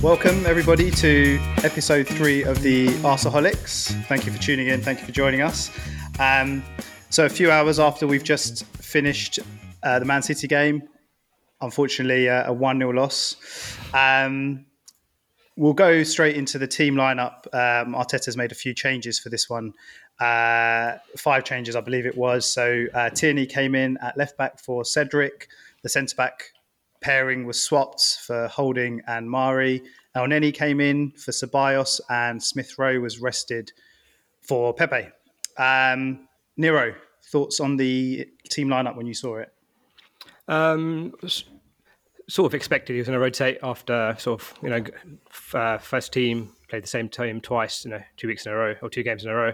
Welcome, everybody, to episode three of the Arsaholics. Thank you for tuning in. Thank you for joining us. Um, so, a few hours after we've just finished uh, the Man City game, unfortunately, uh, a 1 0 loss. Um, we'll go straight into the team lineup. Um, Arteta's made a few changes for this one. Uh, five changes, I believe it was. So, uh, Tierney came in at left back for Cedric. The centre back pairing was swapped for Holding and Mari. Elneny came in for Ceballos, and Smith Rowe was rested for Pepe. Um, Nero, thoughts on the team lineup when you saw it? Um, sort of expected he was going to rotate after sort of you know uh, first team played the same team twice, you know, two weeks in a row or two games in a row.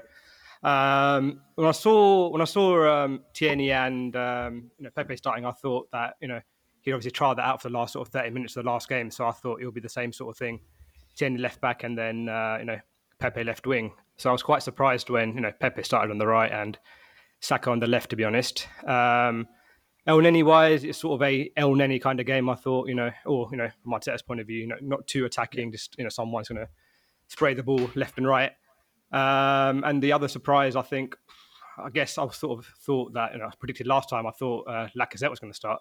Um, when I saw when I saw um, Tierney and um, you know Pepe starting, I thought that you know he obviously tried that out for the last sort of 30 minutes of the last game. So I thought it would be the same sort of thing. Tierney left back and then, uh, you know, Pepe left wing. So I was quite surprised when, you know, Pepe started on the right and Saka on the left, to be honest. Um, Elneny wise, it's sort of a Elneny kind of game, I thought, you know, or, you know, from Arteta's point of view, you know, not too attacking, just, you know, someone's going to spray the ball left and right. Um, and the other surprise, I think, I guess I sort of thought that, you know, I predicted last time, I thought uh, Lacazette was going to start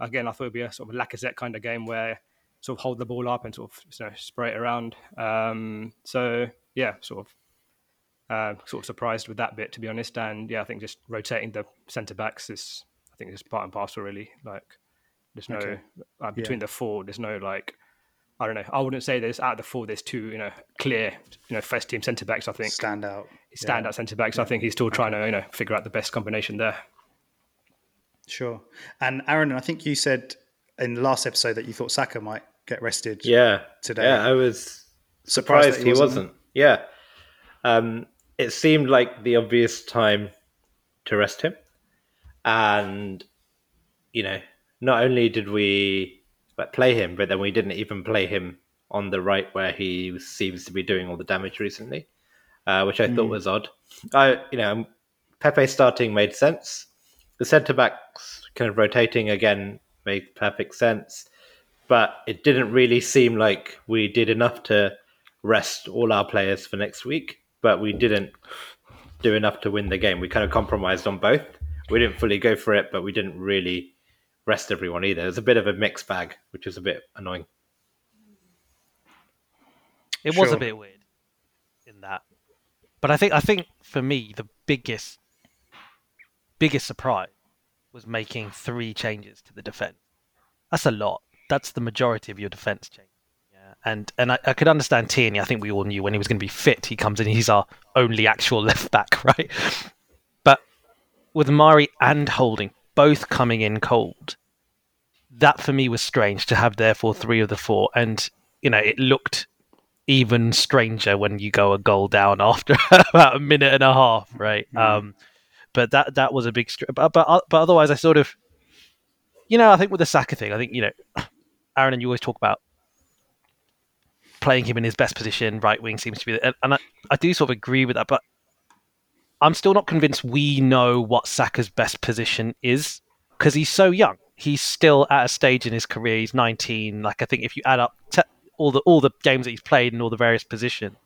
again, I thought it'd be a sort of Lacazette kind of game where sort of hold the ball up and sort of you know, spray it around. Um, so yeah, sort of. Uh, sort of surprised with that bit, to be honest, and yeah, I think just rotating the centre backs is, I think, just part and parcel. Really, like there's no okay. uh, between yeah. the four. There's no like, I don't know. I wouldn't say there's out of the four. There's two, you know, clear, you know, first team centre backs. I think stand out, stand yeah. out centre backs. Yeah. I think he's still trying to, you know, figure out the best combination there. Sure. And Aaron, I think you said in the last episode that you thought Saka might get rested. Yeah. Today. Yeah, I was surprised, surprised he, wasn't. wasn't. Yeah. Um, it seemed like the obvious time to rest him, and you know, not only did we play him, but then we didn't even play him on the right where he seems to be doing all the damage recently, uh, which I mm. thought hmm. was odd. I, you know, Pepe starting made sense the centre backs kind of rotating again made perfect sense, but it didn't really seem like we did enough to rest all our players for next week. But we didn't do enough to win the game. We kind of compromised on both. We didn't fully go for it, but we didn't really rest everyone either. It was a bit of a mixed bag, which was a bit annoying. It sure. was a bit weird in that, but I think I think for me the biggest biggest surprise was making three changes to the defense. That's a lot. That's the majority of your defense change. Yeah. And and I, I could understand Tierney. I think we all knew when he was going to be fit, he comes in, he's our only actual left back, right? But with Mari and Holding both coming in cold, that for me was strange to have therefore three of the four. And, you know, it looked even stranger when you go a goal down after about a minute and a half, right? Mm. Um, but that that was a big. But, but uh, but otherwise, I sort of, you know, I think with the Saka thing, I think you know, Aaron and you always talk about playing him in his best position. Right wing seems to be, and, and I, I do sort of agree with that, but I'm still not convinced we know what Saka's best position is because he's so young. He's still at a stage in his career. He's 19. Like I think if you add up te- all the all the games that he's played in all the various positions,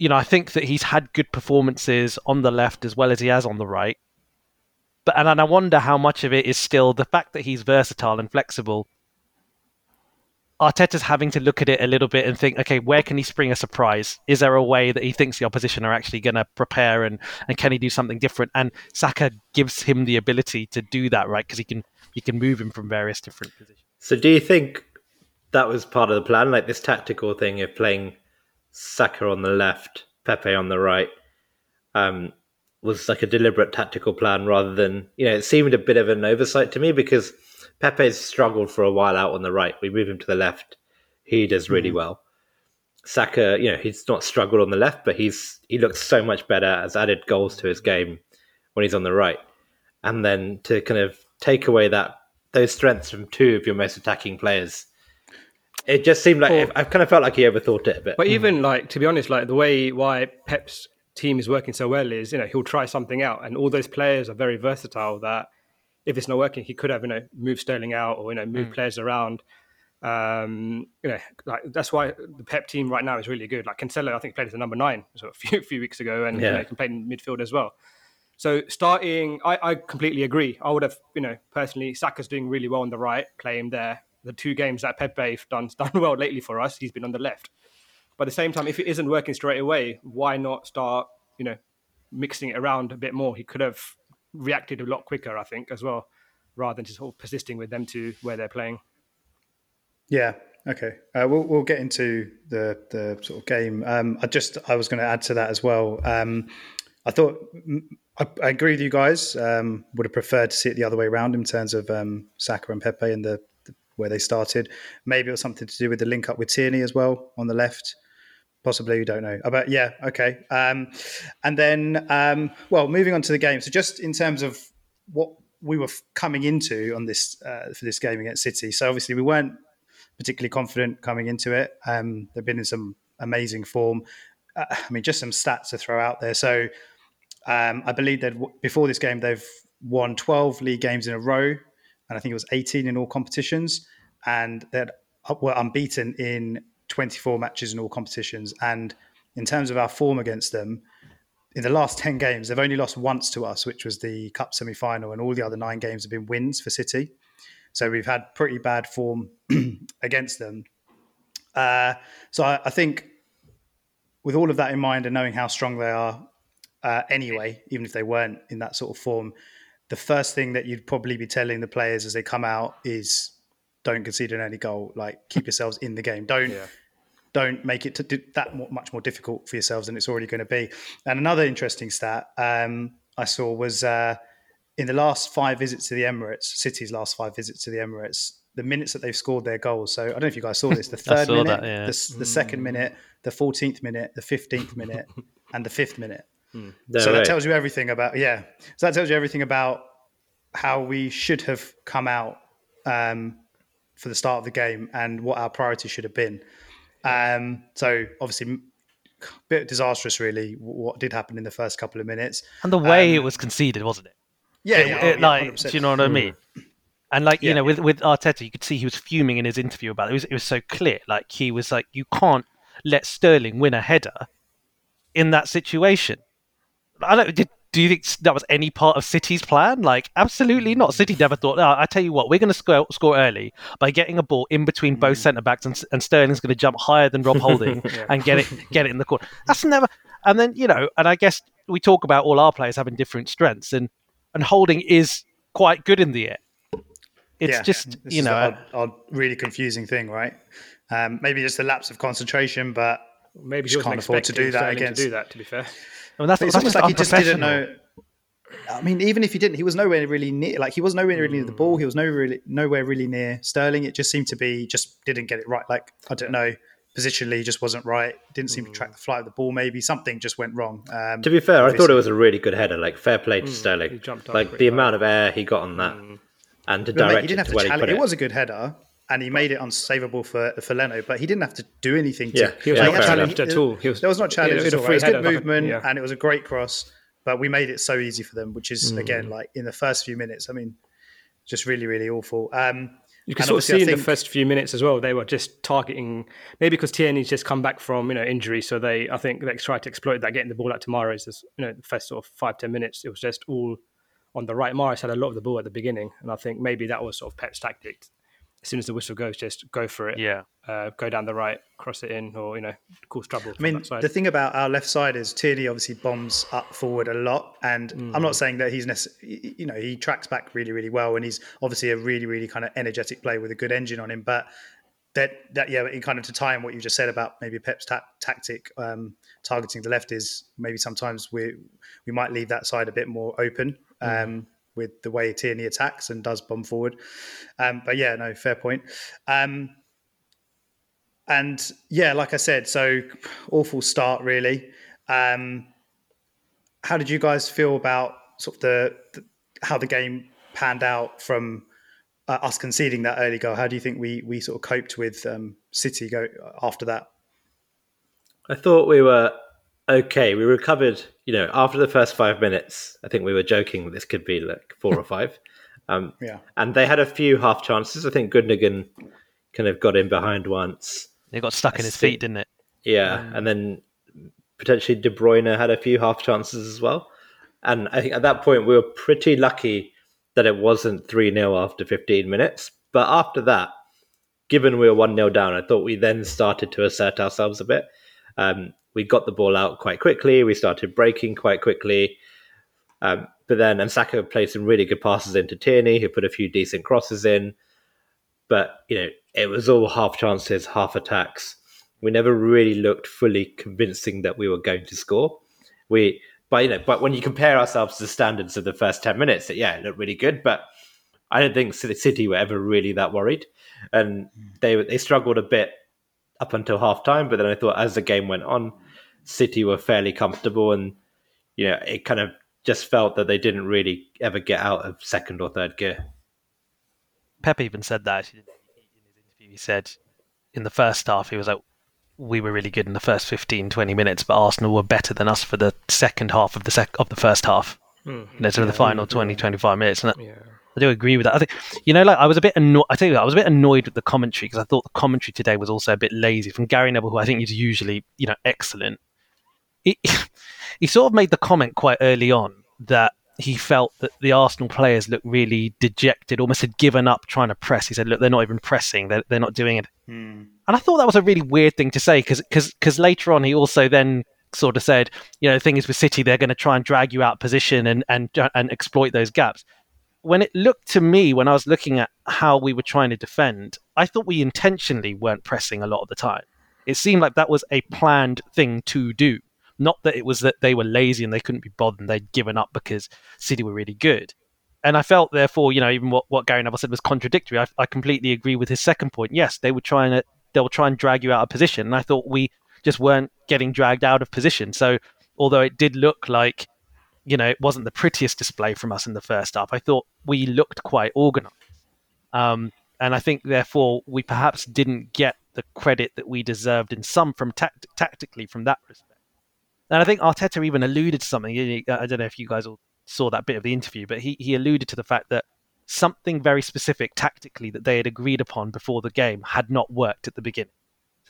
you know, I think that he's had good performances on the left as well as he has on the right. But and, and I wonder how much of it is still the fact that he's versatile and flexible. Arteta's having to look at it a little bit and think, okay, where can he spring a surprise? Is there a way that he thinks the opposition are actually going to prepare and, and can he do something different? And Saka gives him the ability to do that, right? Because he can he can move him from various different positions. So, do you think that was part of the plan, like this tactical thing of playing Saka on the left, Pepe on the right, um, was like a deliberate tactical plan rather than, you know, it seemed a bit of an oversight to me because Pepe's struggled for a while out on the right. We move him to the left. He does really mm. well. Saka, you know, he's not struggled on the left, but he's he looks so much better, has added goals to his game when he's on the right. And then to kind of take away that those strengths from two of your most attacking players it just seemed like or, I kind of felt like he overthought it a bit. But even mm. like to be honest, like the way why Pep's team is working so well is you know he'll try something out, and all those players are very versatile. That if it's not working, he could have you know moved Sterling out or you know move mm. players around. Um, you know, like that's why the Pep team right now is really good. Like Cancelo, I think played as a number nine so a few, few weeks ago, and yeah. you know, can play in midfield as well. So starting, I, I, completely agree. I would have, you know, personally, Saka's doing really well on the right, play him there. The two games that Pepe done done well lately for us, he's been on the left. But at the same time, if it isn't working straight away, why not start, you know, mixing it around a bit more? He could have reacted a lot quicker, I think, as well, rather than just sort of persisting with them to where they're playing. Yeah. Okay. Uh, we'll we'll get into the the sort of game. Um, I just I was going to add to that as well. Um, I thought I, I, agree with you guys. Um, would have preferred to see it the other way around in terms of um, Saka and Pepe the, the, where they started. Maybe it was something to do with the link up with Tierney as well on the left. Possibly, we don't know. Uh, but yeah, okay. Um, and then, um, well, moving on to the game. So just in terms of what we were coming into on this uh, for this game against City. So obviously we weren't particularly confident coming into it. Um, they've been in some amazing form. Uh, I mean, just some stats to throw out there. So um, I believe that before this game, they've won 12 league games in a row, and I think it was 18 in all competitions, and they were unbeaten in 24 matches in all competitions. And in terms of our form against them, in the last 10 games, they've only lost once to us, which was the Cup semi final, and all the other nine games have been wins for City. So we've had pretty bad form against them. Uh, so I, I, think, with all of that in mind and knowing how strong they are uh, anyway, even if they weren't in that sort of form, the first thing that you'd probably be telling the players as they come out is don't concede an early goal. Like keep yourselves in the game. Don't yeah. don't make it to that much more difficult for yourselves than it's already going to be. And another interesting stat um, I saw was. Uh, in the last five visits to the Emirates, City's last five visits to the Emirates, the minutes that they've scored their goals. So I don't know if you guys saw this: the third minute, that, yeah. the, the, second minute, the fourteenth minute, the fifteenth minute, and the fifth minute. Mm. So that tells you everything about yeah. So that tells you everything about how we should have come out um, for the start of the game and what our priority should have been. Um, so obviously a bit disastrous really what did happen in the first couple of minutes and the way um, it was conceded wasn't it yeah, it, yeah, it, oh, like, do you know what I mean? And like you know, with with Arteta, you could see he was fuming in his interview about it. It was it was so clear. Like he was like, you can't let Sterling win a header in that situation. I don't. Did, do you think that was any part of City's plan? Like, absolutely not. City never thought. Oh, I tell you what, we're going to score score early by getting a ball in between both mm. centre backs, and, and Sterling's going to jump higher than Rob Holding yeah. and get it get it in the corner. That's never. And then you know, and I guess we talk about all our players having different strengths, and and Holding is quite good in the air. It's yeah, just you know, odd, odd, really confusing thing, right? Um, maybe just a lapse of concentration, but maybe he can't afford to do that against. To do that, to be fair, I mean, that's, it's that's almost like he just didn't know. I mean, even if he didn't, he was nowhere really near. Like he was nowhere really near the ball. He was nowhere really, nowhere really near Sterling. It just seemed to be just didn't get it right. Like I don't know positionally just wasn't right. Didn't seem mm. to track the flight of the ball. Maybe something just went wrong. Um, to be fair, obviously. I thought it was a really good header. Like fair play to mm. Sterling. Like the amount of air he got on that, mm. and to direct mate, he didn't have to, challenge. It. it was a good header. And he made it unsavable for for Leno, but he didn't have to do anything. To, yeah, he was not challenged at all. Was, there was not challenge at all. It was good movement, yeah. and it was a great cross. But we made it so easy for them, which is mm. again like in the first few minutes. I mean, just really, really awful. Um, you can sort of see in the first few minutes as well, they were just targeting maybe because Tierney's just come back from you know injury, so they I think they tried to exploit that, getting the ball out to Mahrez. You know, the first sort of five ten minutes, it was just all on the right. Mahrez had a lot of the ball at the beginning, and I think maybe that was sort of Pep's tactic as soon as the whistle goes, just go for it. Yeah. Uh, go down the right, cross it in, or you know, cause trouble. I mean, the thing about our left side is Tierney obviously bombs up forward a lot, and mm. I'm not saying that he's necessarily, you know, he tracks back really, really well, and he's obviously a really, really kind of energetic player with a good engine on him. But that, that yeah, in kind of to tie in what you just said about maybe Pep's ta- tactic um, targeting the left is maybe sometimes we we might leave that side a bit more open. Mm. Um, with the way Tierney attacks and does bomb forward. Um, but yeah, no, fair point. Um, and yeah, like I said, so awful start really. Um, how did you guys feel about sort of the, the how the game panned out from uh, us conceding that early goal? How do you think we we sort of coped with um, City go after that? I thought we were okay. We recovered, you know, after the first five minutes. I think we were joking this could be like four or five. Um, yeah. And they had a few half chances. I think Gundogan, kind of got in behind once. It got stuck I in his think, feet, didn't it? Yeah, um, and then potentially De Bruyne had a few half chances as well. And I think at that point we were pretty lucky that it wasn't 3 0 after 15 minutes. But after that, given we were 1 0 down, I thought we then started to assert ourselves a bit. Um, we got the ball out quite quickly. We started breaking quite quickly. Um, but then, and played some really good passes into Tierney, who put a few decent crosses in. But, you know, it was all half chances, half attacks. We never really looked fully convincing that we were going to score. We, but you know, but when you compare ourselves to the standards of the first ten minutes, yeah, it looked really good. But I don't think City were ever really that worried, and they they struggled a bit up until half time. But then I thought as the game went on, City were fairly comfortable, and you know, it kind of just felt that they didn't really ever get out of second or third gear. Pep even said that in his interview. He said in the first half, he was like, we were really good in the first 15, 20 minutes, but Arsenal were better than us for the second half of the sec- of the first half. Mm. You know, so yeah, the final 20, 25 minutes. And yeah. I do agree with that. I think, you know, like I was a bit annoyed. I tell you, I was a bit annoyed with the commentary because I thought the commentary today was also a bit lazy from Gary Neville, who I think is usually, you know, excellent. He, he sort of made the comment quite early on that he felt that the Arsenal players looked really dejected, almost had given up trying to press. He said, "Look, they're not even pressing; they're, they're not doing it." Mm. And I thought that was a really weird thing to say because because later on he also then sort of said, you know, the thing is with City, they're going to try and drag you out position and and and exploit those gaps. When it looked to me, when I was looking at how we were trying to defend, I thought we intentionally weren't pressing a lot of the time. It seemed like that was a planned thing to do. Not that it was that they were lazy and they couldn't be bothered and they'd given up because City were really good. And I felt, therefore, you know, even what, what Gary Neville said was contradictory. I, I completely agree with his second point. Yes, they were trying to they'll try and drag you out of position. And I thought we just weren't getting dragged out of position. So although it did look like, you know, it wasn't the prettiest display from us in the first half, I thought we looked quite organized. Um, and I think therefore we perhaps didn't get the credit that we deserved in some from tact- tactically from that respect. And I think Arteta even alluded to something. I don't know if you guys all saw that bit of the interview, but he, he alluded to the fact that something very specific tactically that they had agreed upon before the game had not worked at the beginning.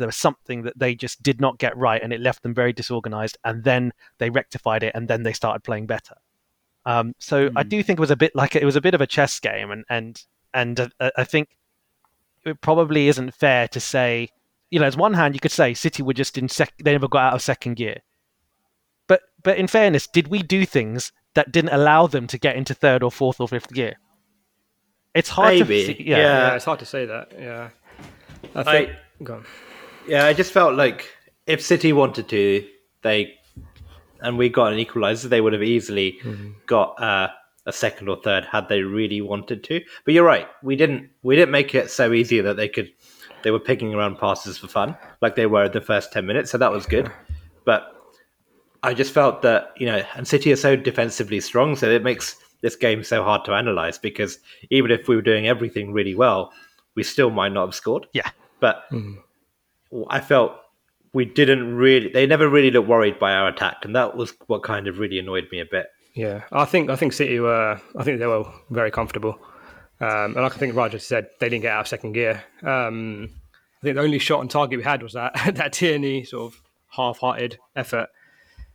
So there was something that they just did not get right, and it left them very disorganized. And then they rectified it, and then they started playing better. Um, so mm. I do think it was a bit like it was a bit of a chess game, and and and uh, I think it probably isn't fair to say, you know, as one hand you could say City were just in sec- they never got out of second gear, but but in fairness, did we do things that didn't allow them to get into third or fourth or fifth gear? It's hard Maybe. to see, yeah. yeah. yeah, it's hard to say that. Yeah, I think. I, yeah, I just felt like if City wanted to, they and we got an equaliser, they would have easily mm-hmm. got uh, a second or third had they really wanted to. But you're right, we didn't. We didn't make it so easy that they could. They were picking around passes for fun, like they were in the first ten minutes, so that was good. But I just felt that you know, and City are so defensively strong, so it makes this game so hard to analyze because even if we were doing everything really well, we still might not have scored. Yeah. But mm. I felt we didn't really they never really looked worried by our attack and that was what kind of really annoyed me a bit. Yeah. I think I think City were I think they were very comfortable. Um, and like I think Roger said, they didn't get out of second gear. Um, I think the only shot on target we had was that that Tierney sort of half-hearted effort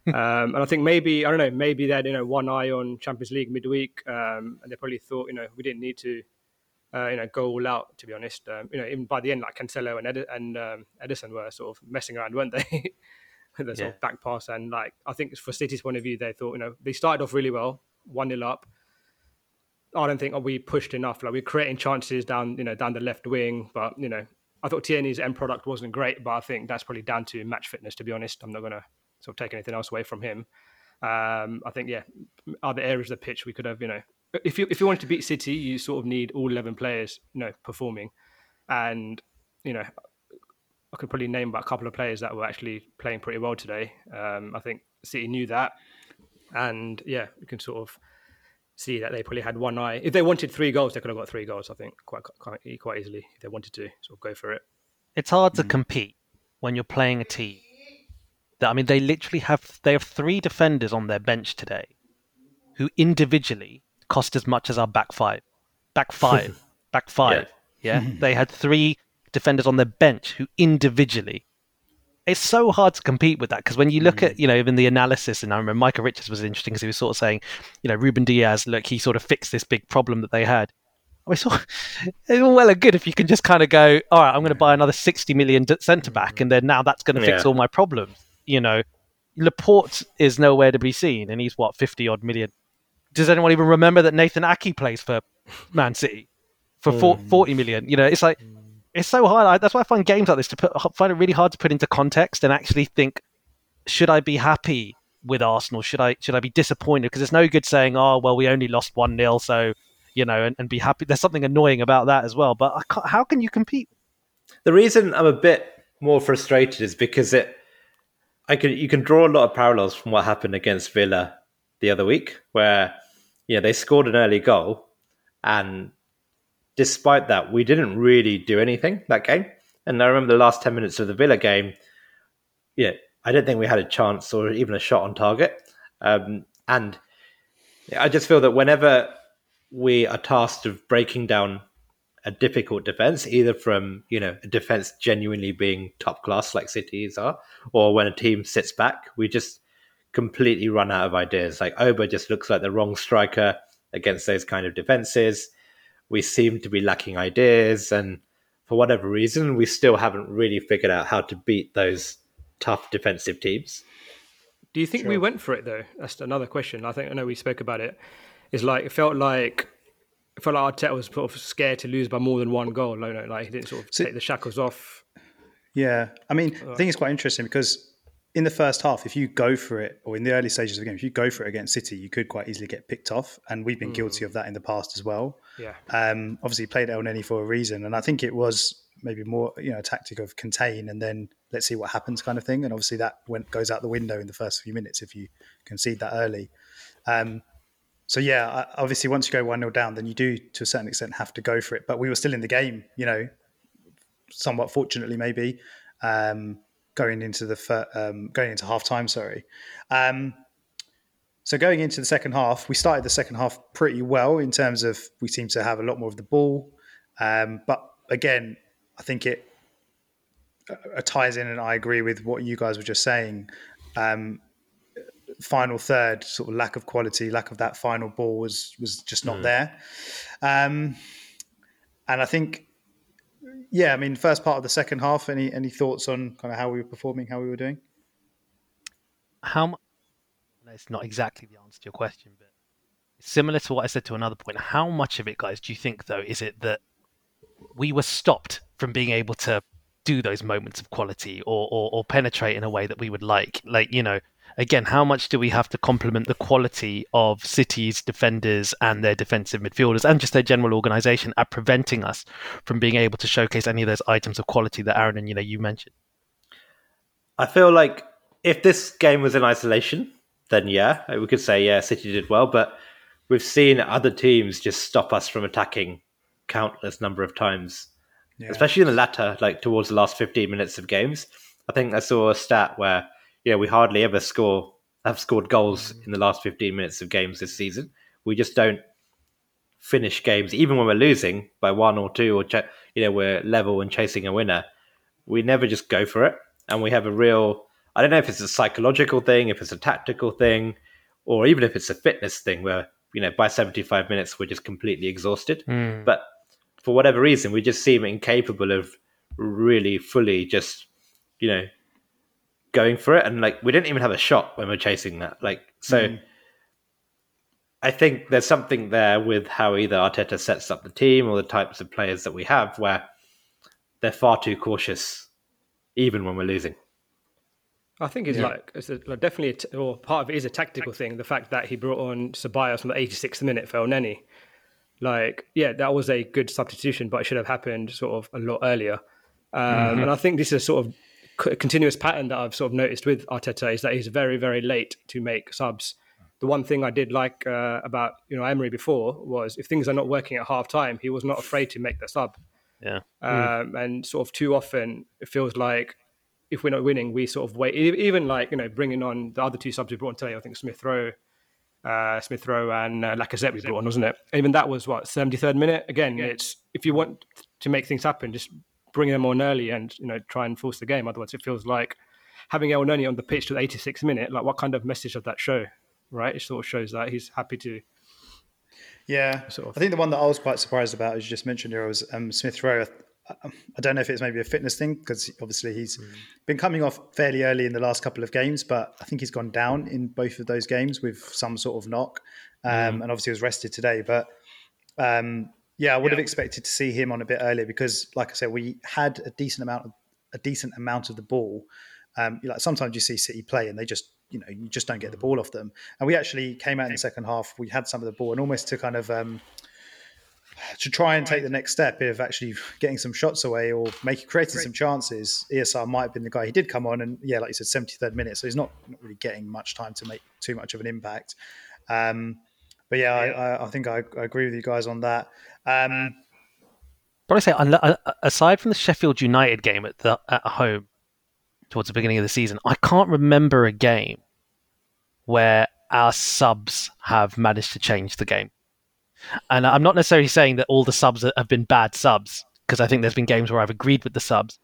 um, and I think maybe I don't know, maybe they had you know one eye on Champions League midweek, um, and they probably thought you know we didn't need to uh, you know go all out. To be honest, um, you know even by the end, like Cancelo and Ed- and um, Ederson were sort of messing around, weren't they? the sort yeah. of back pass and like I think for City's point of view, they thought you know they started off really well, one 0 up. I don't think oh, we pushed enough. Like we're creating chances down, you know, down the left wing, but you know, I thought Tierney's end product wasn't great, but I think that's probably down to match fitness. To be honest, I'm not gonna sort of take anything else away from him. Um, I think, yeah, other areas of the pitch we could have, you know, if you if you wanted to beat City, you sort of need all eleven players, you know, performing, and you know, I could probably name about a couple of players that were actually playing pretty well today. Um, I think City knew that, and yeah, you can sort of see that they probably had one eye. If they wanted three goals, they could have got three goals. I think quite quite quite easily if they wanted to sort of go for it. It's hard to mm. compete when you're playing a team that I mean they literally have they have three defenders on their bench today who individually cost as much as our back five. Back five. back five. Yeah. yeah? they had three defenders on their bench who individually it's so hard to compete with that because when you look mm. at you know even the analysis and I remember Michael Richards was interesting because he was sort of saying you know Ruben Dias look he sort of fixed this big problem that they had. I mean, so, it's all well and good if you can just kind of go all right I'm going to buy another 60 million centre back and then now that's going to fix yeah. all my problems. You know, Laporte is nowhere to be seen and he's what 50 odd million. Does anyone even remember that Nathan Ake plays for Man City for mm. 40 million? You know, it's like it's so hard. I, that's why I find games like this to put find it really hard to put into context and actually think: should I be happy with Arsenal? Should I should I be disappointed? Because it's no good saying, "Oh, well, we only lost one 0 so you know, and, and be happy. There's something annoying about that as well. But how can you compete? The reason I'm a bit more frustrated is because it, I can you can draw a lot of parallels from what happened against Villa the other week, where yeah they scored an early goal and despite that, we didn't really do anything that game. And I remember the last 10 minutes of the Villa game, yeah, I don't think we had a chance or even a shot on target. Um, and I just feel that whenever we are tasked of breaking down a difficult defense, either from you know a defense genuinely being top class like Cities are, or when a team sits back, we just completely run out of ideas. Like Auba just looks like the wrong striker against those kind of defenses we seem to be lacking ideas, and for whatever reason, we still haven't really figured out how to beat those tough defensive teams. Do you think sure. we went for it though? That's another question. I think I know we spoke about it. It's like it felt like it felt like Arteta was sort of scared to lose by more than one goal. No, no, like he didn't sort of so, take the shackles off. Yeah, I mean, I think it's quite interesting because in the first half, if you go for it, or in the early stages of the game, if you go for it against City, you could quite easily get picked off, and we've been mm. guilty of that in the past as well. Yeah. Um, obviously, played Elneny for a reason, and I think it was maybe more, you know, a tactic of contain and then let's see what happens kind of thing. And obviously, that went goes out the window in the first few minutes if you concede that early. Um, so yeah, obviously, once you go one 0 down, then you do to a certain extent have to go for it. But we were still in the game, you know, somewhat fortunately maybe. Um, going into the um, going into half time. Sorry. Um, so going into the second half, we started the second half pretty well in terms of we seem to have a lot more of the ball, um, but again, I think it uh, ties in, and I agree with what you guys were just saying. Um, final third, sort of lack of quality, lack of that final ball was was just not mm. there, um, and I think yeah, I mean, first part of the second half. Any any thoughts on kind of how we were performing, how we were doing? How? Much, it's not exactly the answer to your question, but similar to what I said to another point. How much of it, guys, do you think though is it that we were stopped from being able to do those moments of quality or, or, or penetrate in a way that we would like? Like you know, again, how much do we have to complement the quality of City's defenders and their defensive midfielders and just their general organisation at preventing us from being able to showcase any of those items of quality that Aaron and you know you mentioned? I feel like if this game was in isolation, then yeah, we could say yeah, City did well, but we've seen other teams just stop us from attacking countless number of times, yeah. especially in the latter, like towards the last 15 minutes of games. I think I saw a stat where yeah, we hardly ever score have scored goals in the last 15 minutes of games this season. We just don't finish games, even when we're losing by one or two, or ch- you know we're level and chasing a winner. We never just go for it, and we have a real. I don't know if it's a psychological thing, if it's a tactical thing, or even if it's a fitness thing, where you know by 75 minutes we're just completely exhausted. Mm. But for whatever reason, we just seem incapable of really fully just you know going for it, and like we didn't even have a shot when we are chasing that. Like so. Mm. I think there's something there with how either Arteta sets up the team or the types of players that we have where they're far too cautious, even when we're losing. I think it's yeah. like it's a, like definitely, a t- or part of it is a tactical thing. The fact that he brought on Ceballos from the 86th minute for Elneny, like yeah, that was a good substitution, but it should have happened sort of a lot earlier. Um, mm-hmm. And I think this is sort of continuous pattern that I've sort of noticed with Arteta is that he's very, very late to make subs. The one thing I did like uh, about you know Emery before was if things are not working at half time, he was not afraid to make the sub. Yeah. Um, mm. And sort of too often it feels like if we're not winning, we sort of wait. Even like you know bringing on the other two subs we brought on today, I think Smith Rowe. Uh, Smith Rowe and uh, Lacazette we brought on, wasn't it? Even that was what seventy third minute. Again, yeah. it's if you want to make things happen, just bring them on early and you know try and force the game. Otherwise, it feels like having Elneny on the pitch to the 86th minute. Like, what kind of message does that show? Right, it sort of shows that he's happy to. Yeah, sort of. I think the one that I was quite surprised about, as you just mentioned, here was um, Smith Rowe. I don't know if it's maybe a fitness thing because obviously he's mm. been coming off fairly early in the last couple of games, but I think he's gone down in both of those games with some sort of knock, um, mm. and obviously was rested today. But um, yeah, I would yeah. have expected to see him on a bit earlier because, like I said, we had a decent amount of a decent amount of the ball. Um, like sometimes you see City play and they just you know you just don't get the mm. ball off them, and we actually came out in the second half. We had some of the ball and almost to kind of um, to try and take the next step of actually getting some shots away or making creating some chances, ESR might have been the guy. He did come on, and yeah, like you said, seventy third minute, so he's not, not really getting much time to make too much of an impact. Um, but yeah, I, I, think I, I, agree with you guys on that. Um, but I say, aside from the Sheffield United game at the at home towards the beginning of the season, I can't remember a game where our subs have managed to change the game. And I'm not necessarily saying that all the subs have been bad subs, because I think there's been games where I've agreed with the subs.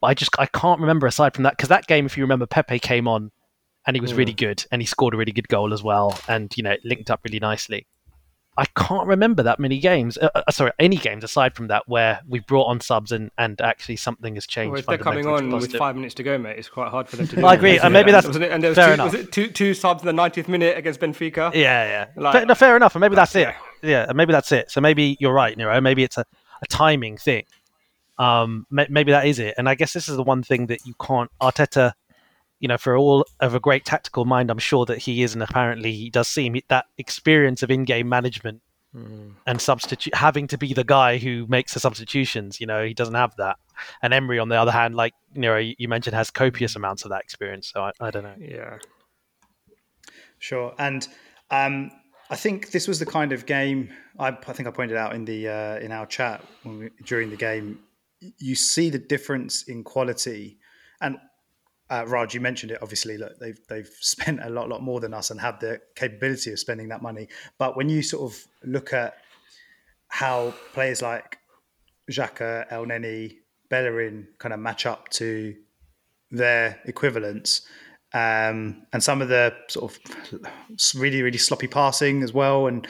But I just I can't remember aside from that because that game, if you remember, Pepe came on and he was mm. really good and he scored a really good goal as well, and you know it linked up really nicely. I can't remember that many games. Uh, uh, sorry, any games aside from that where we brought on subs and, and actually something has changed. Well, if they're coming on with five minutes to go, mate, it's quite hard for them to do. I agree, and maybe that's it? And there was, fair two, enough. was it two, two subs in the 90th minute against Benfica. Yeah, yeah. Like, fair, no, fair enough, and maybe that's, that's it. Yeah. yeah, maybe that's it. So maybe you're right, Nero. Maybe it's a, a timing thing. Um, maybe that is it. And I guess this is the one thing that you can't. Arteta you know, for all of a great tactical mind, I'm sure that he is, and apparently he does seem that experience of in-game management mm. and substitute having to be the guy who makes the substitutions. You know, he doesn't have that. And Emery, on the other hand, like you know, you mentioned, has copious amounts of that experience. So I, I don't know. Yeah, sure. And um, I think this was the kind of game. I, I think I pointed out in the uh, in our chat we, during the game. You see the difference in quality, and uh, Raj, you mentioned it. Obviously, look, they've they've spent a lot, lot more than us and have the capability of spending that money. But when you sort of look at how players like Xhaka, Elneny, Bellerin kind of match up to their equivalents, um, and some of the sort of really, really sloppy passing as well, and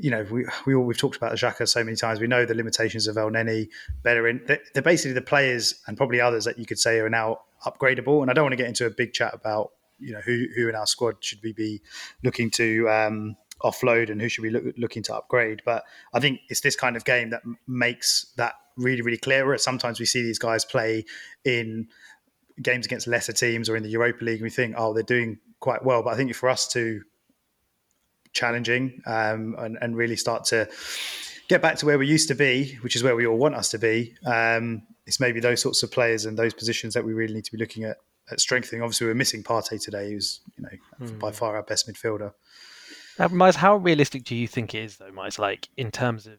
you know, we, we we've talked about Xhaka so many times. We know the limitations of Elneny, Bellerin. They're, they're basically the players and probably others that you could say are now upgradable. And I don't want to get into a big chat about you know who who in our squad should we be looking to um, offload and who should we look, looking to upgrade. But I think it's this kind of game that makes that really really clearer. Sometimes we see these guys play in games against lesser teams or in the Europa League, and we think, oh, they're doing quite well. But I think for us to challenging um, and, and, really start to get back to where we used to be, which is where we all want us to be. Um, it's maybe those sorts of players and those positions that we really need to be looking at, at strengthening. Obviously, we're missing Partey today, who's you know mm. by far our best midfielder. Now, Miles, how realistic do you think it is, though, Miles? Like in terms of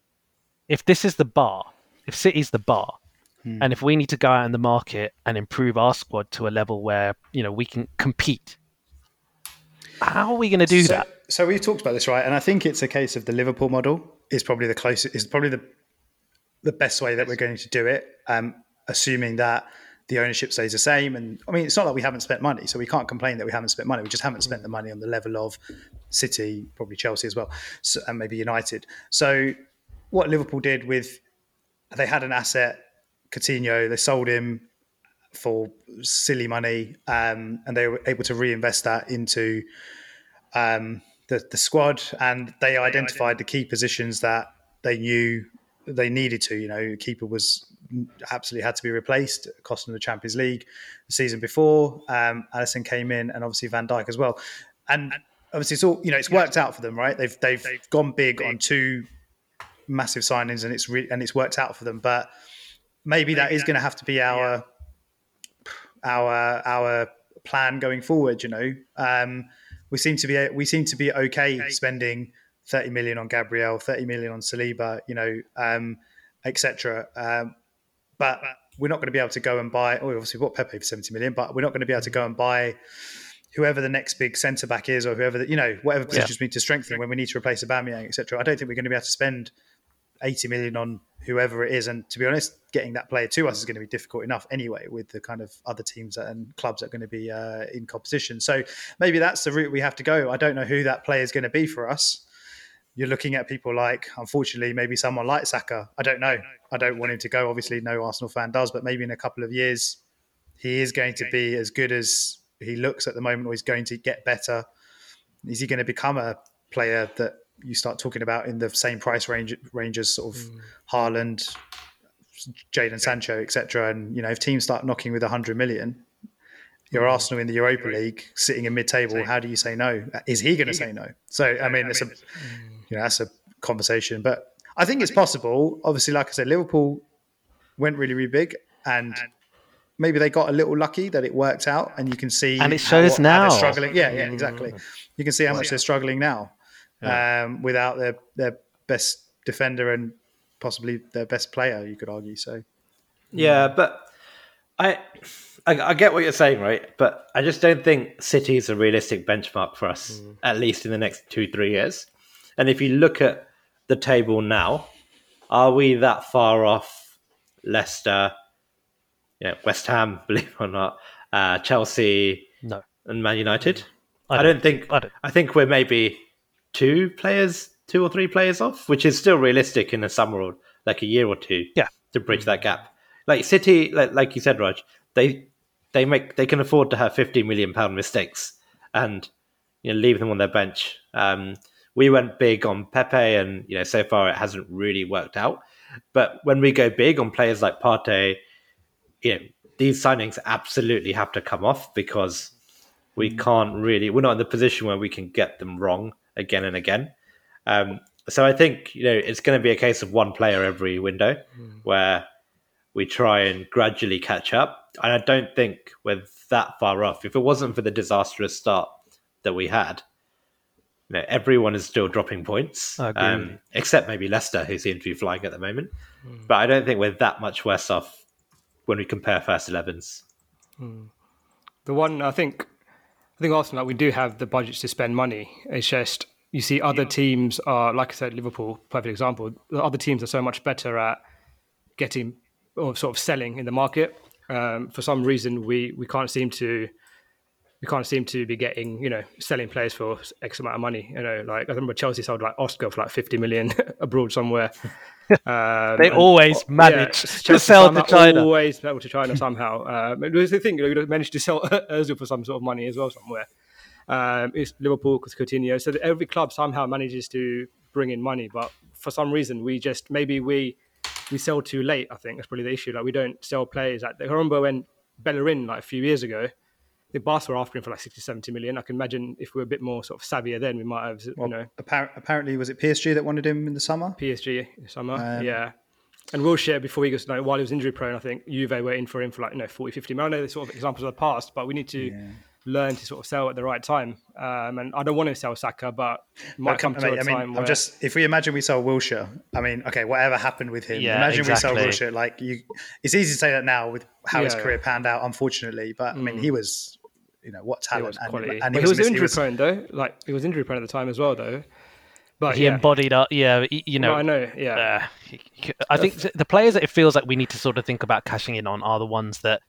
if this is the bar, if City's the bar, hmm. and if we need to go out in the market and improve our squad to a level where you know we can compete, how are we going to do so, that? So we've talked about this, right? And I think it's a case of the Liverpool model is probably the closest, is probably the the best way that we're going to do it, um, assuming that the ownership stays the same. And I mean, it's not like we haven't spent money, so we can't complain that we haven't spent money. We just haven't spent the money on the level of City, probably Chelsea as well, so, and maybe United. So what Liverpool did with they had an asset, Coutinho, they sold him for silly money, um, and they were able to reinvest that into um, the, the squad, and they identified the key positions that they knew they needed to. You know, keeper was absolutely had to be replaced, costing the Champions League the season before. Um, Alisson came in, and obviously Van Dijk as well. And obviously, it's all you know. It's worked out for them, right? They've they've, they've gone big, big, on two massive signings, and it's re- and it's worked out for them. But maybe, maybe that is going to have to be our yeah. our our plan going forward. You know. Um, we seem to be we seem to be okay, okay. spending 30 million on Gabriel, 30 million on Saliba, you know, um, etc. Um, but we're not going to be able to go and buy. Oh, obviously, what Pepe for 70 million, but we're not going to be able to go and buy whoever the next big centre back is, or whoever the, you know, whatever positions yeah. we need to strengthen when we need to replace Aubameyang, etc. I don't think we're going to be able to spend 80 million on whoever it is. And to be honest, getting that player to us is going to be difficult enough anyway with the kind of other teams and clubs that are going to be uh, in competition. So maybe that's the route we have to go. I don't know who that player is going to be for us. You're looking at people like, unfortunately, maybe someone like Saka. I don't know. I don't want him to go. Obviously, no Arsenal fan does, but maybe in a couple of years, he is going to be as good as he looks at the moment, or he's going to get better. Is he going to become a player that you start talking about in the same price range, range as sort of mm. Haaland, Jadon Sancho, etc. And you know, if teams start knocking with hundred million, you're mm. Arsenal in the Europa League, sitting in mid-table. How do you say no? Is he going to say no? So I mean, it's a you know that's a conversation, but I think it's possible. Obviously, like I said, Liverpool went really, really big, and maybe they got a little lucky that it worked out, and you can see and it shows how, now they're struggling. Yeah, yeah, exactly. You can see how much they're struggling now yeah. um, without their their best defender and possibly their best player. You could argue so. Yeah, but I, I, I get what you're saying, right? But I just don't think City is a realistic benchmark for us, mm. at least in the next two three years. And if you look at the table now, are we that far off Leicester, yeah, West Ham, believe it or not, uh, Chelsea, no, and Man United? I don't, I don't think. I, don't. I think we're maybe two players, two or three players off, which is still realistic in a summer or like a year or two. Yeah, to bridge that gap. Like City, like, like you said, Raj, they they make they can afford to have fifty million pound mistakes and you know leave them on their bench. Um, we went big on Pepe, and you know so far it hasn't really worked out. But when we go big on players like Partey, you know these signings absolutely have to come off because we mm. can't really we're not in the position where we can get them wrong again and again. Um, so I think you know it's going to be a case of one player every window mm. where we try and gradually catch up. And I don't think we're that far off. If it wasn't for the disastrous start that we had, you know, everyone is still dropping points, um, except maybe Leicester, who seem to be flying at the moment. Mm. But I don't think we're that much worse off when we compare first 11s. Mm. The one I think I think Arsenal, like, we do have the budgets to spend money. It's just you see other yeah. teams are, like I said, Liverpool, perfect example. The other teams are so much better at getting or sort of selling in the market. Um, for some reason, we we can't seem to we can't seem to be getting you know selling players for X amount of money. You know, like I remember Chelsea sold like Oscar for like fifty million abroad somewhere. Um, they always manage yeah, to sell to China. Always sell to China somehow. Um, it was the thing you know, managed to sell Özil for some sort of money as well somewhere. Um, it's Liverpool because Coutinho. So every club somehow manages to bring in money, but for some reason we just maybe we we sell too late. I think that's probably the issue. Like we don't sell players. Like, I remember when Bellerin like a few years ago the Barca were after him for like 60, 70 million. I can imagine if we were a bit more sort of savvier then, we might have, you well, know. apparently, was it PSG that wanted him in the summer? PSG in the summer, um, yeah. And Wilshere, before he goes, like, while he was injury prone, I think Juve were in for him for like, you know, 40, 50 million. I know the sort of examples of the past, but we need to yeah. learn to sort of sell at the right time. Um, and I don't want to sell Saka, but might come to mate, a I mean, time I'm just, if we imagine we sell Wilshere, I mean, okay, whatever happened with him, yeah, imagine exactly. we sell Wilshere. Like, you, it's easy to say that now with how yeah. his career panned out, unfortunately, but I mean, mm. he was you know what talent and, quality. and he, was, he was injury was... prone though. Like he was injury prone at the time as well though. But he yeah. embodied, uh, yeah, you know. I know, yeah. Uh, I think the players that it feels like we need to sort of think about cashing in on are the ones that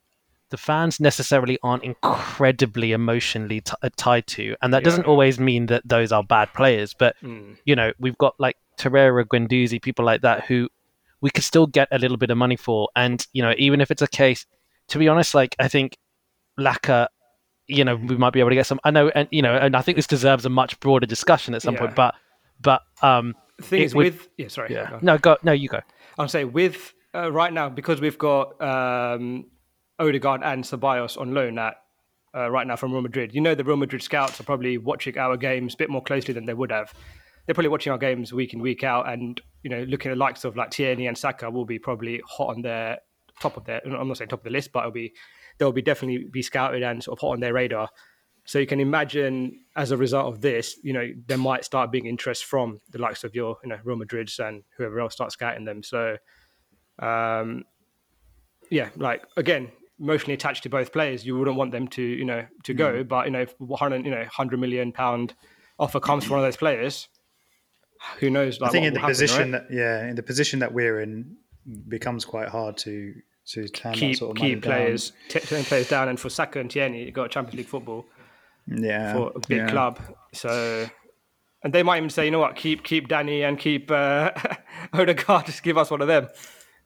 the fans necessarily aren't incredibly emotionally t- uh, tied to, and that yeah. doesn't always mean that those are bad players. But mm. you know, we've got like Torreira, Guendouzi, people like that who we could still get a little bit of money for, and you know, even if it's a case, to be honest, like I think Laka you know we might be able to get some. I know, and you know, and I think this deserves a much broader discussion at some yeah. point. But but um, the thing is with yeah, sorry, yeah, go. no, go no, you go. I'll say with uh, right now because we've got um, Odegaard and Ceballos on loan at uh, right now from Real Madrid. You know, the Real Madrid scouts are probably watching our games a bit more closely than they would have. They're probably watching our games week in week out, and you know, looking at the likes of like Tierney and Saka will be probably hot on their top of their. I'm not saying top of the list, but it'll be they'll be definitely be scouted and sort of hot on their radar. So you can imagine, as a result of this, you know, there might start being interest from the likes of your, you know, Real Madrid's and whoever else starts scouting them. So, um, yeah, like again, emotionally attached to both players, you wouldn't want them to, you know, to go. Mm. But you know, if 100, you know, hundred million pound offer comes from one of those players, who knows? Like, I think in the happen, position right? that yeah, in the position that we're in, becomes quite hard to to keep sort of keep players t- turn players down. And for Saka and Tierney, you got Champions League football. Yeah, for a big yeah. club. So, and they might even say, you know what, keep keep Danny and keep uh, Odegaard. Just give us one of them.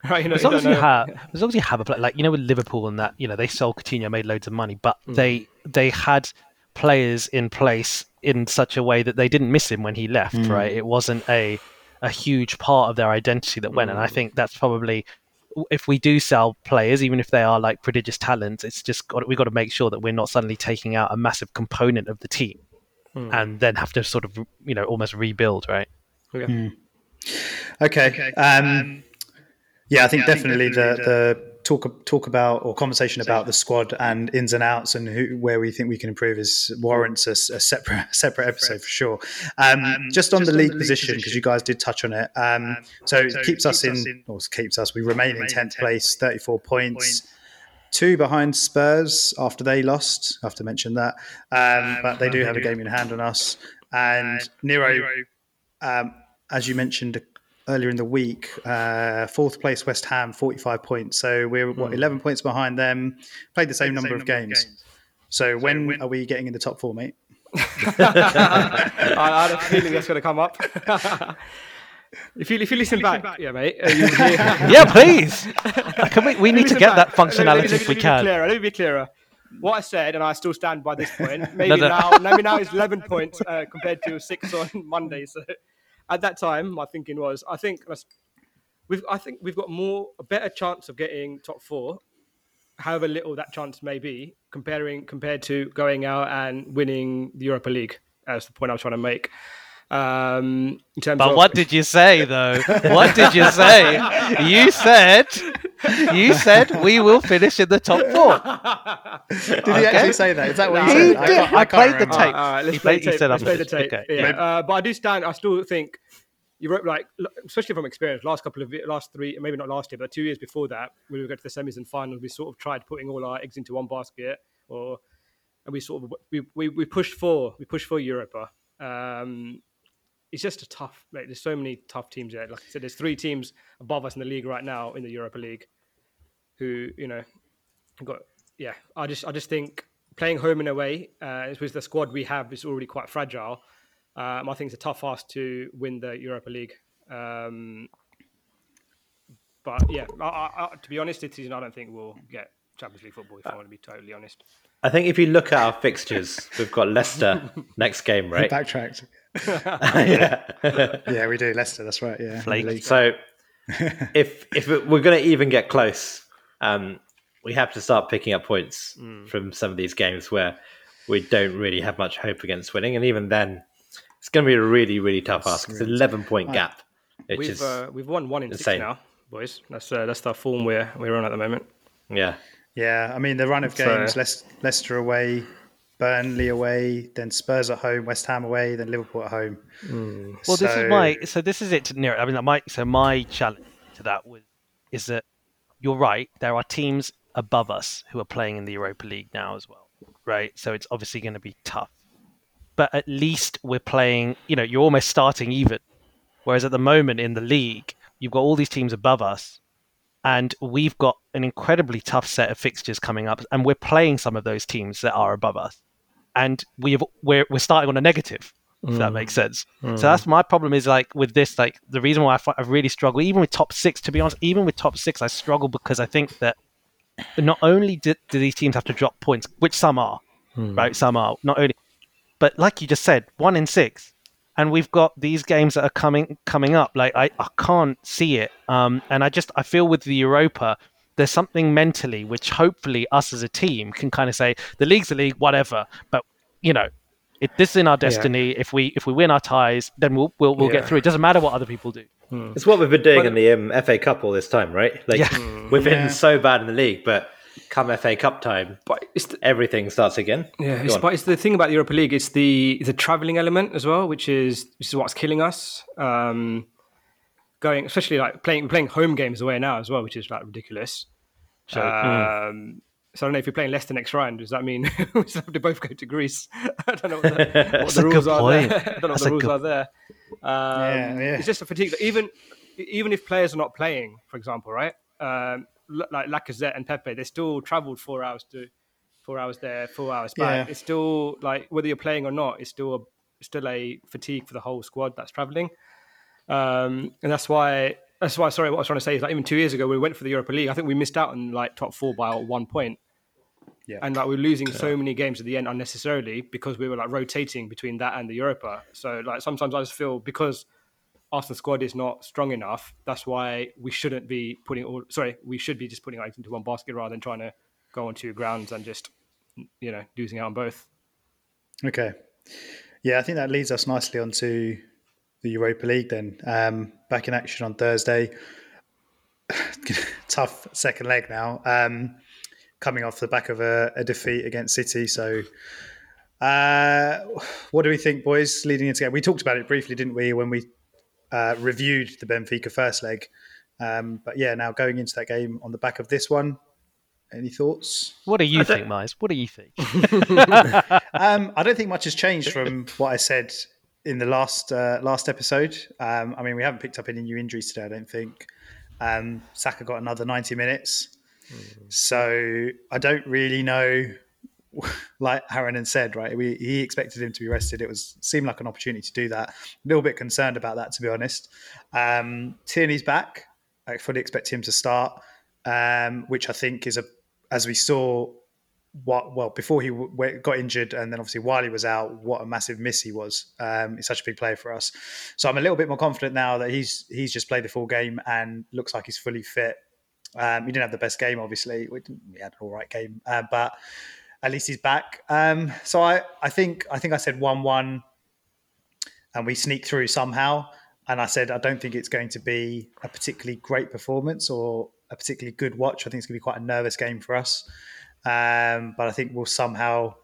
Right, you know, as long as you have, as long as you have a play, like you know with Liverpool and that, you know they sold Coutinho, made loads of money, but mm. they they had players in place in such a way that they didn't miss him when he left. Mm. Right, it wasn't a a huge part of their identity that went, mm. and I mm. think that's probably if we do sell players, even if they are like prodigious talents, it's just got we've got to make sure that we're not suddenly taking out a massive component of the team, mm. and then have to sort of you know almost rebuild, right? Okay. Mm. Okay. okay. Um, um yeah, I think yeah, definitely, I think definitely the, the talk talk about or conversation about the squad and ins and outs and who, where we think we can improve is warrants a, a separate separate episode for sure. Um, um, just on just the league position because you guys did touch on it. Um, um so, so, it keeps, us in, in, or keeps us. We remain, in tenth place, thirty four points. points. Two behind Spurs after they lost. I have to mention that, um, but they do have a game in hand on us. And Nero, um, as you mentioned earlier in the week. Uh, fourth place West Ham, 45 points. So we're what, hmm. 11 points behind them. Played the same, number, the same of number, of games. games. So, so when, when, are we getting in the top four, mate? I, I, had a feeling that's going to come up. if you if you listen, back, back, yeah, mate. Uh, yeah, please. Can we we need to get back. that functionality let me, let me, if we can. Clearer, let me be clearer. What I said, and I still stand by this point. Maybe no, no. now, maybe now it's 11 points uh, compared to six on Monday. So at that time, my thinking was, I think we've, I think we've got more, a better chance of getting top four, however little that chance may be, comparing compared to going out and winning the Europa League. That's the point I was trying to make. Um, but of... what did you say though? what did you say? You said you said we will finish in the top four. Did okay. he actually say that? Is that what he, he said? Did. I, I, I played the tape. All right, let's he play, played, tape. Let's play the tape. Okay. Yeah. Uh, but I do stand. I still think you wrote like, especially from experience, last couple of last three, maybe not last year, but two years before that, when we got to the semis and finals, we sort of tried putting all our eggs into one basket, or and we sort of we we, we pushed for we pushed for Europa. Um, it's just a tough. Like, there's so many tough teams there. Like I said, there's three teams above us in the league right now in the Europa League, who you know got. Yeah, I just I just think playing home and away uh, with the squad we have is already quite fragile. Um, I think it's a tough ask to win the Europa League. Um, but yeah, I, I, to be honest, this season I don't think we'll get Champions League football. If I want to be totally honest. I think if you look at our fixtures, we've got Leicester next game, right? Backtracked. yeah, yeah, we do. Leicester. That's right. Yeah. So if if we're going to even get close, um, we have to start picking up points mm. from some of these games where we don't really have much hope against winning, and even then, it's going to be a really really tough ask. It's an eleven point right. gap. we've is uh, we've won one in insane. six now, boys. That's uh, that's the form we're we're on at the moment. Yeah. Yeah, I mean the run of games: so, Leicester away, Burnley away, then Spurs at home, West Ham away, then Liverpool at home. Mm. Well, so... this is my so this is it near. I mean, that my so my challenge to that was is that you're right. There are teams above us who are playing in the Europa League now as well, right? So it's obviously going to be tough, but at least we're playing. You know, you're almost starting even. Whereas at the moment in the league, you've got all these teams above us and we've got an incredibly tough set of fixtures coming up, and we're playing some of those teams that are above us, and we have we're we're starting on a negative. If mm. that makes sense. Mm. So that's my problem. Is like with this, like the reason why I, I really struggle, even with top six. To be honest, even with top six, I struggle because I think that not only do, do these teams have to drop points, which some are, mm. right? Some are not only, but like you just said, one in six and we've got these games that are coming coming up. Like I, I can't see it. Um, and I just I feel with the Europa, there's something mentally which hopefully us as a team can kind of say the league's a league, whatever. But you know, it, this is in our destiny. Yeah. If we if we win our ties, then we'll we'll, we'll yeah. get through. It doesn't matter what other people do. Hmm. It's what we've been doing but, in the um, FA Cup all this time, right? Like yeah. we've been so bad in the league, but come FA Cup time, but the, everything starts again. Yeah, it's, but it's the thing about the Europa League. It's the the traveling element as well, which is which is what's killing us. Um, going, especially like playing playing home games away now as well, which is like ridiculous. So, um, so I don't know if you're playing Leicester next round. Does that mean we still have to both go to Greece? I don't know what the, what the rules are there. I don't know what the rules good... are there. Um, yeah, yeah. It's just a fatigue. Even even if players are not playing, for example, right? Um, like Lacazette and Pepe, they still travelled four hours to four hours there, four hours back. Yeah. It's still like whether you're playing or not, it's still a still a fatigue for the whole squad that's travelling. Um, and that's why that's why sorry what I was trying to say is like even two years ago we went for the Europa League, I think we missed out on like top four by one point. Yeah. And like we are losing yeah. so many games at the end unnecessarily because we were like rotating between that and the Europa. So like sometimes I just feel because Arsenal squad is not strong enough, that's why we shouldn't be putting all sorry, we should be just putting eggs into one basket rather than trying to go on two grounds and just you know, losing out on both. Okay. Yeah, I think that leads us nicely onto the Europa League then. Um, back in action on Thursday. Tough second leg now. Um, coming off the back of a, a defeat against City. So, uh, what do we think, boys, leading into game? We talked about it briefly, didn't we, when we uh, reviewed the Benfica first leg? Um, but yeah, now going into that game on the back of this one, any thoughts? What do you I think, Miles? What do you think? um, I don't think much has changed from what I said in the last uh, last episode. Um, I mean, we haven't picked up any new injuries today. I don't think. Um, Saka got another ninety minutes, so I don't really know. Like Aaron said, right? We, he expected him to be rested. It was seemed like an opportunity to do that. A little bit concerned about that, to be honest. Um, Tierney's back. I fully expect him to start, um, which I think is a, as we saw what well before he w- got injured and then obviously while he was out what a massive miss he was um, he's such a big player for us so i'm a little bit more confident now that he's he's just played the full game and looks like he's fully fit um, he didn't have the best game obviously we, we had an all right game uh, but at least he's back um, so i i think i think i said 1-1 and we sneak through somehow and i said i don't think it's going to be a particularly great performance or a particularly good watch i think it's going to be quite a nervous game for us um, but I think we'll somehow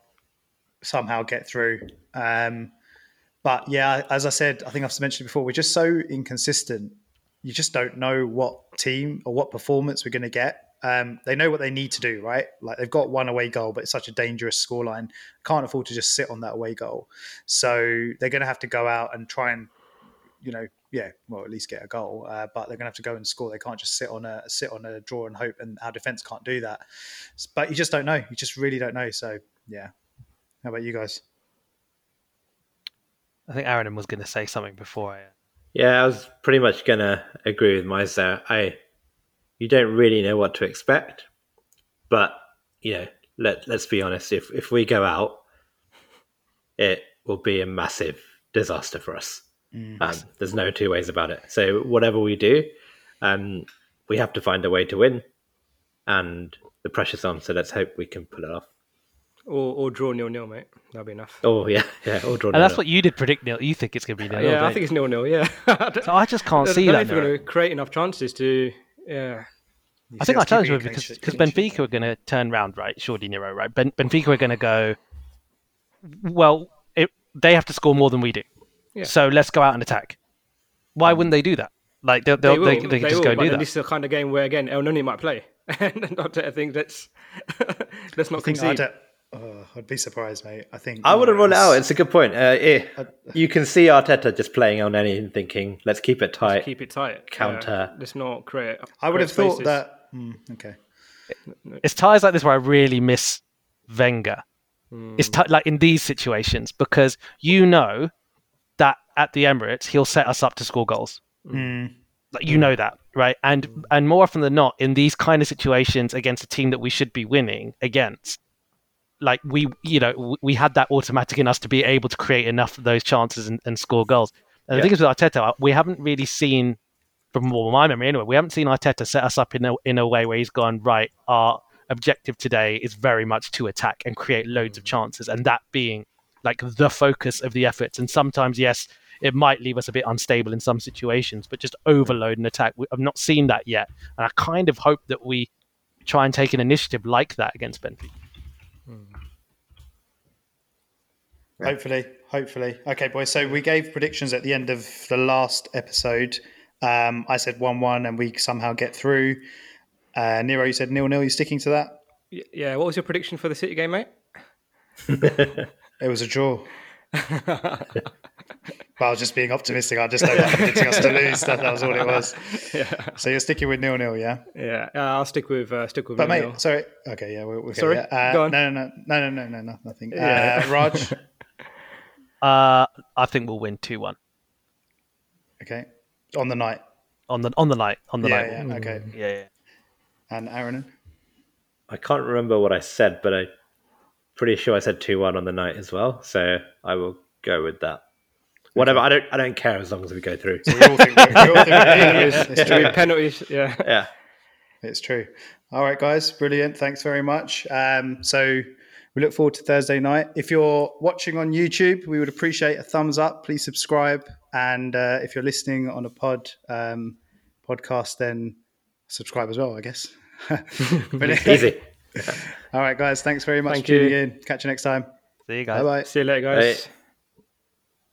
somehow get through. Um, but yeah, as I said, I think I've mentioned before, we're just so inconsistent. You just don't know what team or what performance we're going to get. Um, they know what they need to do, right? Like they've got one away goal, but it's such a dangerous scoreline. Can't afford to just sit on that away goal. So they're going to have to go out and try and, you know, yeah, well, at least get a goal. Uh, but they're going to have to go and score. They can't just sit on a sit on a draw and hope. And our defense can't do that. But you just don't know. You just really don't know. So yeah. How about you guys? I think Aaron was going to say something before I. Yeah, I was pretty much going to agree with there. I, you don't really know what to expect, but you know, let let's be honest. If if we go out, it will be a massive disaster for us. Mm. Um, there's no two ways about it. So whatever we do, um, we have to find a way to win, and the pressure's on. So let's hope we can pull it off. Or, or draw nil nil, mate. That'll be enough. Oh yeah, yeah. Or draw. And that's what you did predict nil. You think it's going to be nil? Yeah, I think it's nil nil. Yeah. so I just can't I see that. If we're going to create enough chances to, yeah. You I think I told you because because Benfica are going to turn round, right? Surely Nero, right? Ben, Benfica are going to go. Well, it, they have to score more than we do. Yeah. So let's go out and attack. Why wouldn't they do that? Like they'll, they'll, they, they, they, can just will, go do that. This is the kind of game where again Elneny might play, and I think let's let's not concede. I'd, oh, I'd be surprised, mate. I think I would have ruled it out. It's a good point. Uh, eh, you can see Arteta just playing Elneny and thinking, "Let's keep it tight. Let's keep it tight. Counter. Yeah, let's not create." I would have spaces. thought that. Mm, okay. It's ties like this where I really miss Wenger. Mm. It's t- like in these situations because you know that at the Emirates he'll set us up to score goals. Mm. Like you know that, right? And mm. and more often than not, in these kind of situations against a team that we should be winning against, like we, you know, we had that automatic in us to be able to create enough of those chances and, and score goals. And yeah. the thing is with Arteta, we haven't really seen, from all my memory anyway, we haven't seen Arteta set us up in a in a way where he's gone right. Our objective today is very much to attack and create loads of mm. chances, and that being like the focus of the efforts. And sometimes, yes, it might leave us a bit unstable in some situations, but just overload an attack. I've not seen that yet, and I kind of hope that we try and take an initiative like that against Benfica. Hopefully, hopefully. Okay, boys. So we gave predictions at the end of the last episode. Um, I said one-one, and we somehow get through. Uh, Nero, you said nil-nil. You sticking to that? Yeah, what was your prediction for the City game, mate? it was a draw. but I was just being optimistic. I just don't like predicting us to lose. That, that was all it was. Yeah. So you're sticking with nil nil, yeah? Yeah, uh, I'll stick with uh, stick with. But nil-nil. mate, sorry. Okay, yeah. We're, we're sorry. Yeah. Uh, Go on. No, no, no, no, no, no, no, nothing. Yeah. Uh, Raj. Uh, I think we'll win two one okay. On the night. on the on the night on the Yeah, night. yeah. Okay. Yeah, yeah. And Aaron. I can't remember what I said, but I'm pretty sure I said two one on the night as well. So I will go with that. Whatever. I don't. I don't care as long as we go through. We all think we're, we all think we're penalties. It's Should we true. penalties? Yeah. yeah. It's true. All right, guys, brilliant. Thanks very much. Um, so we look forward to Thursday night. If you're watching on YouTube, we would appreciate a thumbs up. Please subscribe, and uh, if you're listening on a pod um, podcast, then subscribe as well. I guess. Brilliant. Easy. All right, guys. Thanks very much Thank for tuning you. in. Catch you next time. See you guys. Bye bye. See you later, guys. Right.